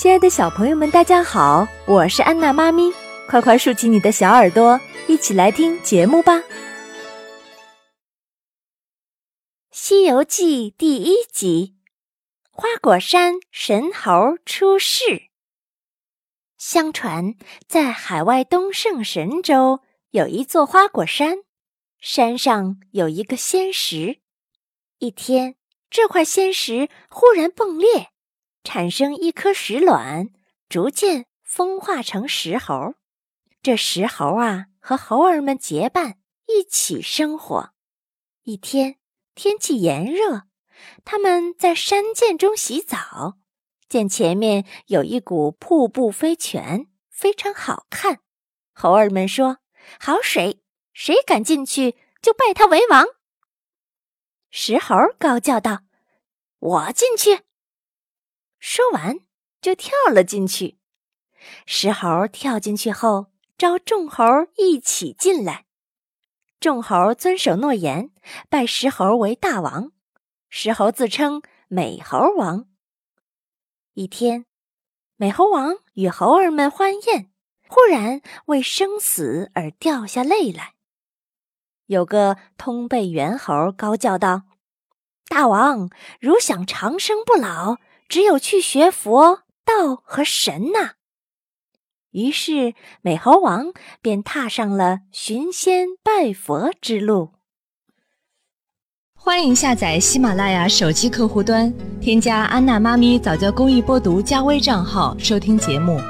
亲爱的小朋友们，大家好，我是安娜妈咪，快快竖起你的小耳朵，一起来听节目吧。《西游记》第一集：花果山神猴出世。相传，在海外东胜神州有一座花果山，山上有一个仙石。一天，这块仙石忽然迸裂。产生一颗石卵，逐渐风化成石猴。这石猴啊，和猴儿们结伴一起生活。一天，天气炎热，他们在山涧中洗澡，见前面有一股瀑布飞泉，非常好看。猴儿们说：“好水，谁敢进去，就拜他为王。”石猴高叫道：“我进去。”说完，就跳了进去。石猴跳进去后，招众猴一起进来。众猴遵守诺言，拜石猴为大王。石猴自称美猴王。一天，美猴王与猴儿们欢宴，忽然为生死而掉下泪来。有个通背猿猴高叫道：“大王，如想长生不老。”只有去学佛道和神呐。于是美猴王便踏上了寻仙拜佛之路。欢迎下载喜马拉雅手机客户端，添加安娜妈咪早教公益播读加微账号收听节目。